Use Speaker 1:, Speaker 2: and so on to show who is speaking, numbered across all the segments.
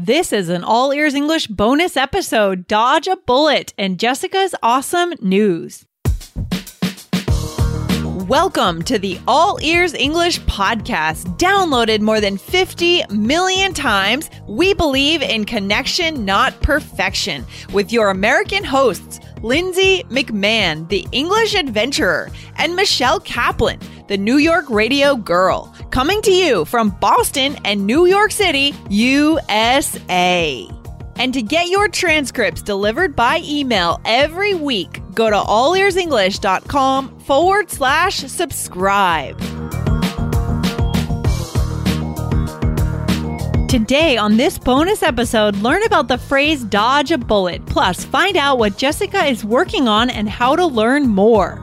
Speaker 1: This is an all ears English bonus episode, Dodge a Bullet, and Jessica's awesome news. Welcome to the All Ears English podcast. Downloaded more than 50 million times, we believe in connection, not perfection, with your American hosts, Lindsay McMahon, the English adventurer, and Michelle Kaplan, the New York radio girl, coming to you from Boston and New York City, USA. And to get your transcripts delivered by email every week, go to allearsenglish.com forward slash subscribe. Today, on this bonus episode, learn about the phrase dodge a bullet, plus find out what Jessica is working on and how to learn more.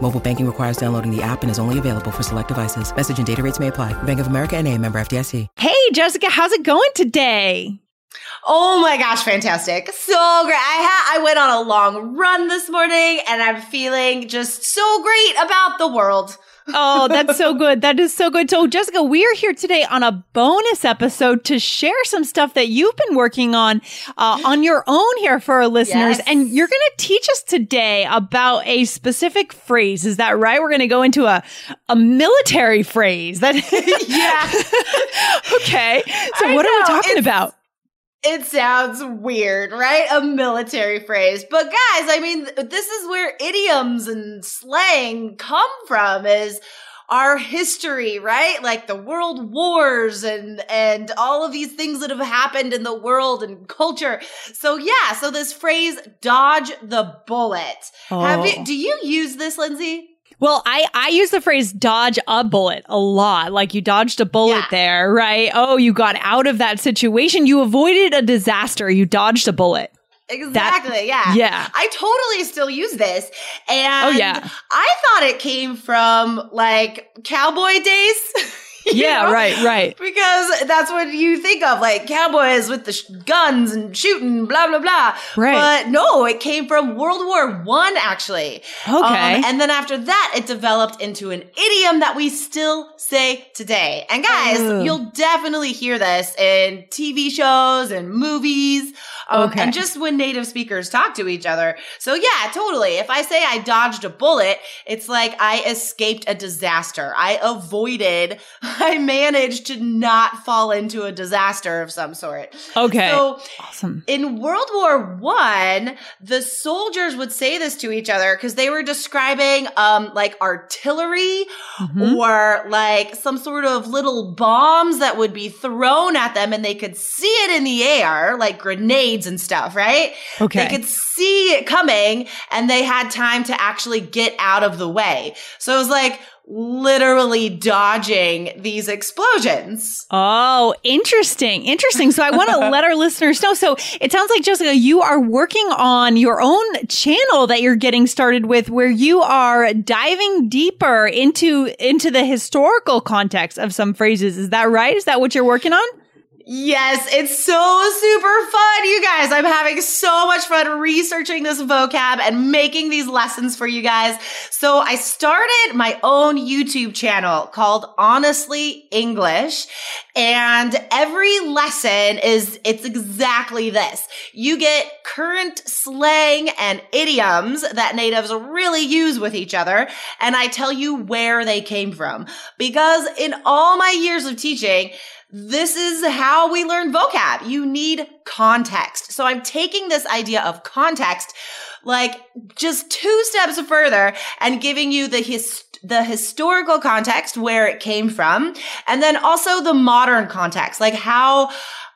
Speaker 2: Mobile banking requires downloading the app and is only available for select devices. Message and data rates may apply. Bank of America and a member FDIC.
Speaker 1: Hey, Jessica, how's it going today?
Speaker 3: Oh my gosh, fantastic. So great. I ha- I went on a long run this morning and I'm feeling just so great about the world.
Speaker 1: Oh, that's so good. That is so good. So, Jessica, we are here today on a bonus episode to share some stuff that you've been working on uh, on your own here for our listeners.
Speaker 3: Yes.
Speaker 1: And you're going to teach us today about a specific phrase. Is that right? We're going to go into a, a military phrase. That
Speaker 3: Yeah.
Speaker 1: okay. So,
Speaker 3: I
Speaker 1: what are we talking
Speaker 3: it's-
Speaker 1: about?
Speaker 3: It sounds weird, right? A military phrase. But guys, I mean, this is where idioms and slang come from is our history, right? Like the world wars and, and all of these things that have happened in the world and culture. So yeah, so this phrase, dodge the bullet. Have
Speaker 1: Oh.
Speaker 3: you, do you use this, Lindsay?
Speaker 1: Well, I, I use the phrase dodge a bullet a lot. Like you dodged a bullet
Speaker 3: Yeah.
Speaker 1: there, right? Oh, you got out of that situation. You avoided a disaster. You dodged a bullet.
Speaker 3: Exactly. yeah.
Speaker 1: yeah.
Speaker 3: I totally still use this. And
Speaker 1: Oh, yeah.
Speaker 3: I thought it came from like cowboy days.
Speaker 1: Yeah,
Speaker 3: know?
Speaker 1: right, right.
Speaker 3: Because that's what you think of, like cowboys with the sh- guns and shooting, blah blah blah.
Speaker 1: Right.
Speaker 3: But no, it came from World War One, actually. Um,
Speaker 1: Okay.
Speaker 3: and then after that, it developed into an idiom that we still say today. And guys,
Speaker 1: Ugh.
Speaker 3: you'll definitely hear this in TV shows and movies. Um,
Speaker 1: Okay.
Speaker 3: And just when native speakers talk to each other. So yeah, totally. If I say I dodged a bullet, it's like I escaped a disaster. I avoided, I managed to not fall into a disaster of some sort.
Speaker 1: Okay.
Speaker 3: So
Speaker 1: awesome.
Speaker 3: in World War One, the soldiers would say this to each other because they were describing um like artillery
Speaker 1: Mhm.
Speaker 3: or like some sort of little bombs that would be thrown at them and they could see it in the air, like grenades and stuff, right?
Speaker 1: Okay.
Speaker 3: They could see it coming and they had time to actually get out of the way. So it was like literally dodging these explosions.
Speaker 1: Oh, interesting. Interesting. So I want to let our listeners know. So it sounds like Jessica, you are working on your own channel that you're getting started with where you are diving deeper into into the historical context of some phrases. Is that right? Is that what you're working on?
Speaker 3: Yes, it's so super fun, you guys. I'm having so much fun researching this vocab and making these lessons for you guys. So I started my own YouTube channel called Honestly English. And every lesson is, it's exactly this. You get current slang and idioms that natives really use with each other. And I tell you where they came from. Because in all my years of teaching, this is how we learn vocab. You need context. So I'm taking this idea of context like just two steps further and giving you the his the historical context where it came from and then also the modern context like how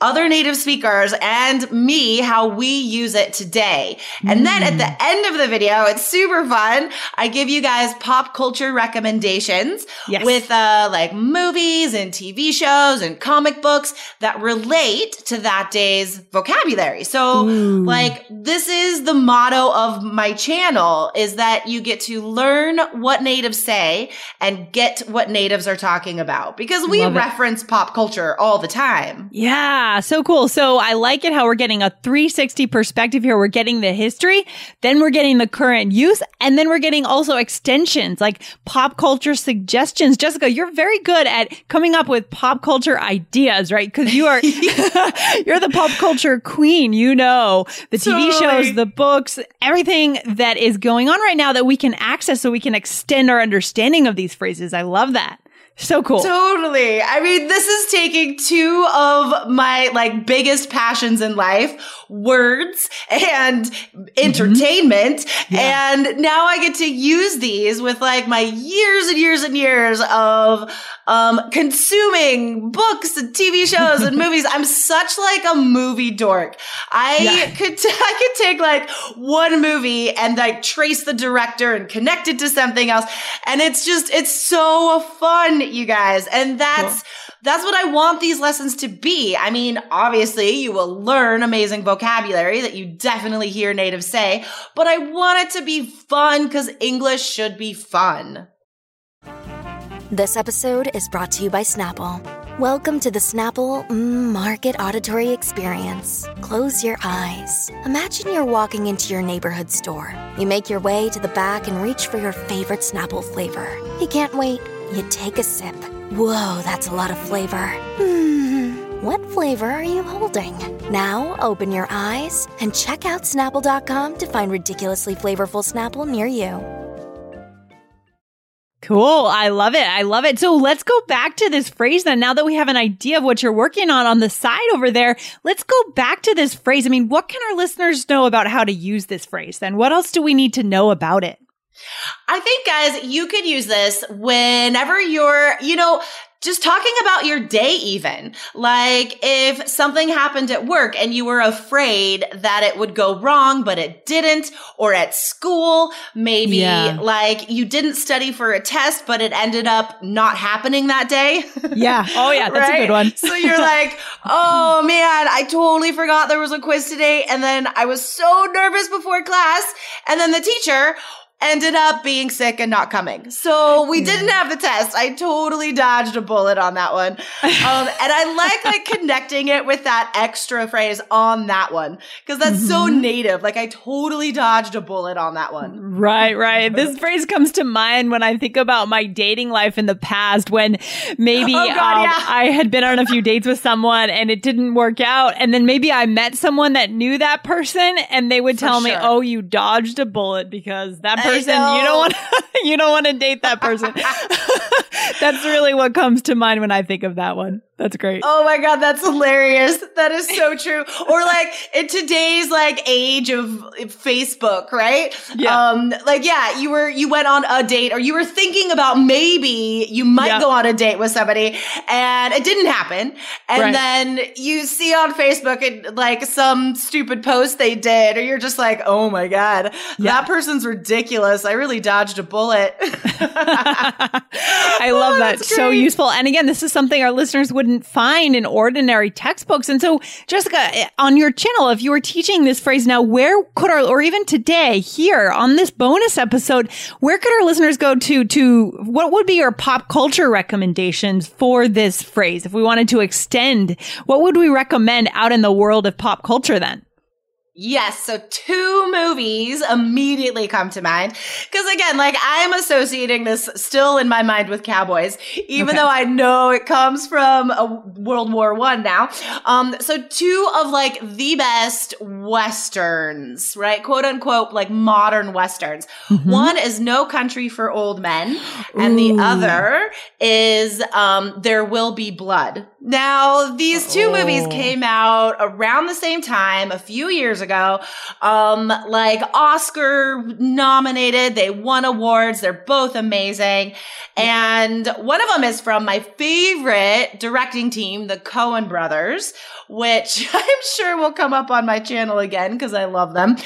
Speaker 3: other native speakers and me how we use it today. And mm. then at the end of the video, it's super fun. I give you guys pop culture recommendations yes. with uh like movies and TV shows and comic books that relate to that day's vocabulary. So Ooh. like this is the motto of my channel is that you get to learn what natives say and get what natives are talking about because we reference pop culture all the time.
Speaker 1: Yeah. Yeah, so cool. So I like it how we're getting a 360 perspective here. We're getting the history, then we're getting the current use, and then we're getting also extensions like pop culture suggestions. Jessica, you're very good at coming up with pop culture ideas, right? Because you are you're the pop culture queen. You know the TV totally. shows, the books, everything that is going on right now that we can access so we can extend our understanding of these phrases. I love that. So cool.
Speaker 3: Totally. I mean, this is taking two of my like biggest passions in life, words and entertainment. Mm-hmm. Yeah. And now I get to use these with like my years and years and years of um, consuming books and TV shows and movies. I'm such like a movie dork. I yeah. could, t- I could take like one movie and like trace the director and connect it to something else. And it's just, it's so fun, you guys. And that's, cool. That's what I want these lessons to be. I mean, obviously you will learn amazing vocabulary that you definitely hear natives say, but I want it to be fun because English should be fun.
Speaker 4: This episode is brought to you by Snapple. Welcome to the Snapple mm, Market Auditory Experience. Close your eyes. Imagine you're walking into your neighborhood store. You make your way to the back and reach for your favorite Snapple flavor. You can't wait. You take a sip. Whoa, that's a lot of flavor. Hmm, what flavor are you holding? Now open your eyes and check out Snapple.com to find ridiculously flavorful Snapple near you.
Speaker 1: Cool. I love it. I love it. So let's go back to this phrase then. Now that we have an idea of what you're working on on the side over there, let's go back to this phrase. I mean, what can our listeners know about how to use this phrase then? What else do we need to know about it?
Speaker 3: I think, guys, you could use this whenever you're, you know, just talking about your day, even like if something happened at work and you were afraid that it would go wrong, but it didn't, or at school, maybe yeah. like you didn't study for a test, but it ended up not happening that day.
Speaker 1: Yeah. Oh, yeah. That's right? a good one.
Speaker 3: so you're like, oh man, I totally forgot there was a quiz today. And then I was so nervous before class. And then the teacher ended up being sick and not coming. So we didn't have the test. I totally dodged a bullet on that one. Um, and I like like connecting it with that extra phrase on that one because that's mm-hmm. so native. Like I totally dodged a bullet on that one.
Speaker 1: Right, right. This phrase comes to mind when I think about my dating life in the past when maybe oh God, um, yeah. I had been on a few dates with someone and it didn't work out. And then maybe I met someone that knew that person and they would tell me, oh, you dodged a bullet because that person. You don't want you don't want to date that person. That's really what comes to mind when I think of that one. That's great.
Speaker 3: Oh my God, that's hilarious. That is so true. or like in today's like age of Facebook, right? Yeah. Um, like, yeah, you were, you went on a date or you were thinking about maybe you might yeah. go on a date with somebody and it didn't happen. And right. then you see on Facebook and like some stupid post they did, or you're just like, oh my God, yeah. that person's ridiculous. I really dodged a bullet.
Speaker 1: I love oh, that. So useful. And again, this is something our listeners would wouldn't find in ordinary textbooks. And so, Jessica, eh, on your channel, if you were teaching this phrase now, where could our, or even today here on this bonus episode, where could our listeners go to, to what would be your pop culture recommendations for this phrase? If we wanted to extend, what would we recommend out in the world of pop culture then?
Speaker 3: Yes. So two movies immediately come to mind. Cause again, like I'm associating this still in my mind with cowboys, even okay. though I know it comes from a World War One now. Um, so two of like the best westerns, right? Quote unquote, like modern westerns. Mm-hmm. One is No Country for Old Men and Ooh. the other is, um, There Will Be Blood Now, these two
Speaker 1: Oh.
Speaker 3: movies came out around the same time, a few years ago. Um, like Oscar nominated. They won awards. They're both amazing. And one of them is from my favorite directing team, the Coen brothers, which I'm sure will come up on my channel again because I love them.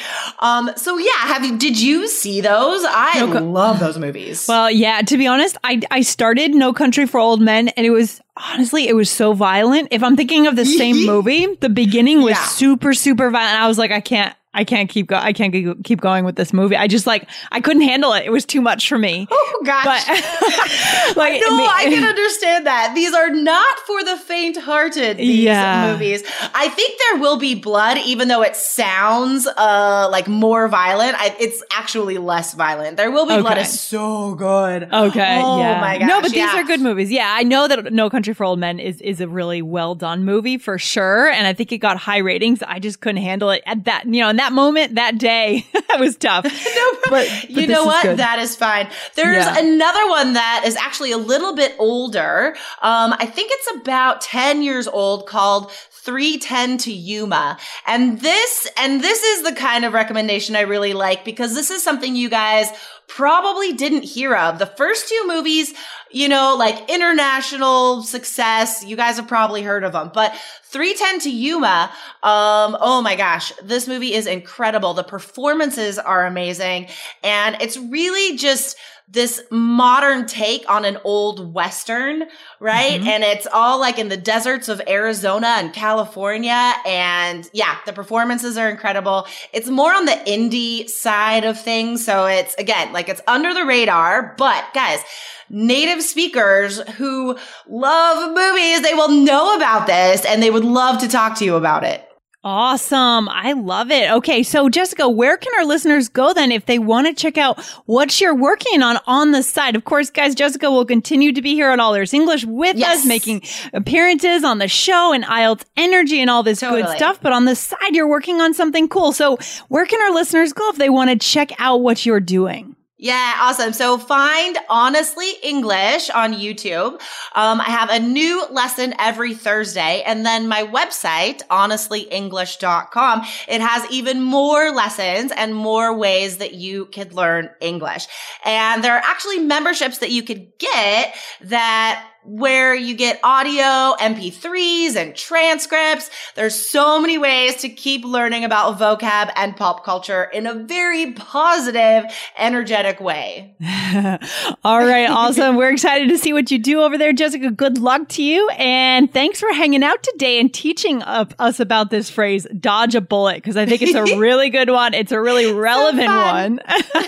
Speaker 3: Um, so yeah, have you, did you see those? I
Speaker 1: No co-
Speaker 3: love those movies.
Speaker 1: Well, yeah, to be honest, I I started No Country for Old Men and it was honestly it was so violent. If I'm thinking of the same movie, the beginning was
Speaker 3: Yeah.
Speaker 1: super super violent. I was like I can't I can't keep go I can't keep going with this movie. I just like I couldn't handle it. It was too much for me.
Speaker 3: oh gosh.
Speaker 1: But like
Speaker 3: No, I can understand that. These are not for the faint-hearted. These
Speaker 1: Yeah.
Speaker 3: movies. I think there will be blood, even though it sounds uh like more violent. I, it's actually less violent. There will be blood.
Speaker 1: Okay.
Speaker 3: It's so good.
Speaker 1: Okay.
Speaker 3: Oh
Speaker 1: yeah.
Speaker 3: my gosh.
Speaker 1: No, but these
Speaker 3: yeah.
Speaker 1: are good movies. Yeah, I know that No Country for Old Men is is a really well done movie for sure, and I think it got high ratings. I just couldn't handle it at that. You know, that moment, that day, that was tough. but, but
Speaker 3: you know what?
Speaker 1: good.
Speaker 3: That is fine. There's
Speaker 1: Yeah.
Speaker 3: another one that is actually a little bit older. Um, I think it's about 10 years old called 310 to Yuma. And this, and this is the kind of recommendation I really like because this is something you guys probably didn't hear of. The first two movies, you know, like international success, you guys have probably heard of them, but 310 to Yuma, um, oh my gosh, this movie is incredible. The performances are amazing. And it's really just this modern take on an old Western, right? And it's all like in the deserts of Arizona and California. And yeah, the performances are incredible. It's more on the indie side of things. So it's again, like it's under the radar, but guys, native speakers who love movies, they will know about this and they would love to talk to you about it.
Speaker 1: Awesome. I love it. Okay. So Jessica, where can our listeners go then if they want to check out what you're working on on the side? Of course, guys, Jessica will continue to be here on All Ears English with
Speaker 3: Yes.
Speaker 1: us, making appearances on the show and IELTS energy and all this good stuff. But on the side, you're working on something cool. So where can our listeners go if they want to check out what you're doing?
Speaker 3: Yeah, awesome. So find Honestly English on YouTube. Um, I have a new lesson every Thursday. And then my website, honestlyenglish.com, it has even more lessons and more ways that you could learn English. And there are actually memberships that you could get that where you get audio, MP3s and transcripts. There's so many ways to keep learning about vocab and pop culture in a very positive, energetic way.
Speaker 1: All right, awesome. We're excited to see what you do over there, Jessica. Good luck to you. And thanks for hanging out today and teaching us about this phrase, dodge a bullet, because I think it's a really good one. It's a really relevant
Speaker 3: fun.
Speaker 1: one.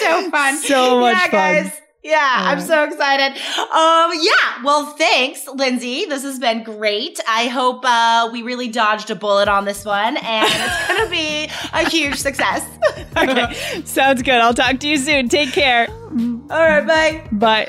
Speaker 3: so fun.
Speaker 1: So much
Speaker 3: yeah,
Speaker 1: fun.
Speaker 3: guys. Yeah, I'm so excited. Um, yeah. Well, thanks, Lindsay. This has been great. I hope uh, we really dodged a bullet on this one, and it's gonna be a huge success.
Speaker 1: okay, sounds good. I'll talk to you soon. Take care.
Speaker 3: All right, bye.
Speaker 1: Bye.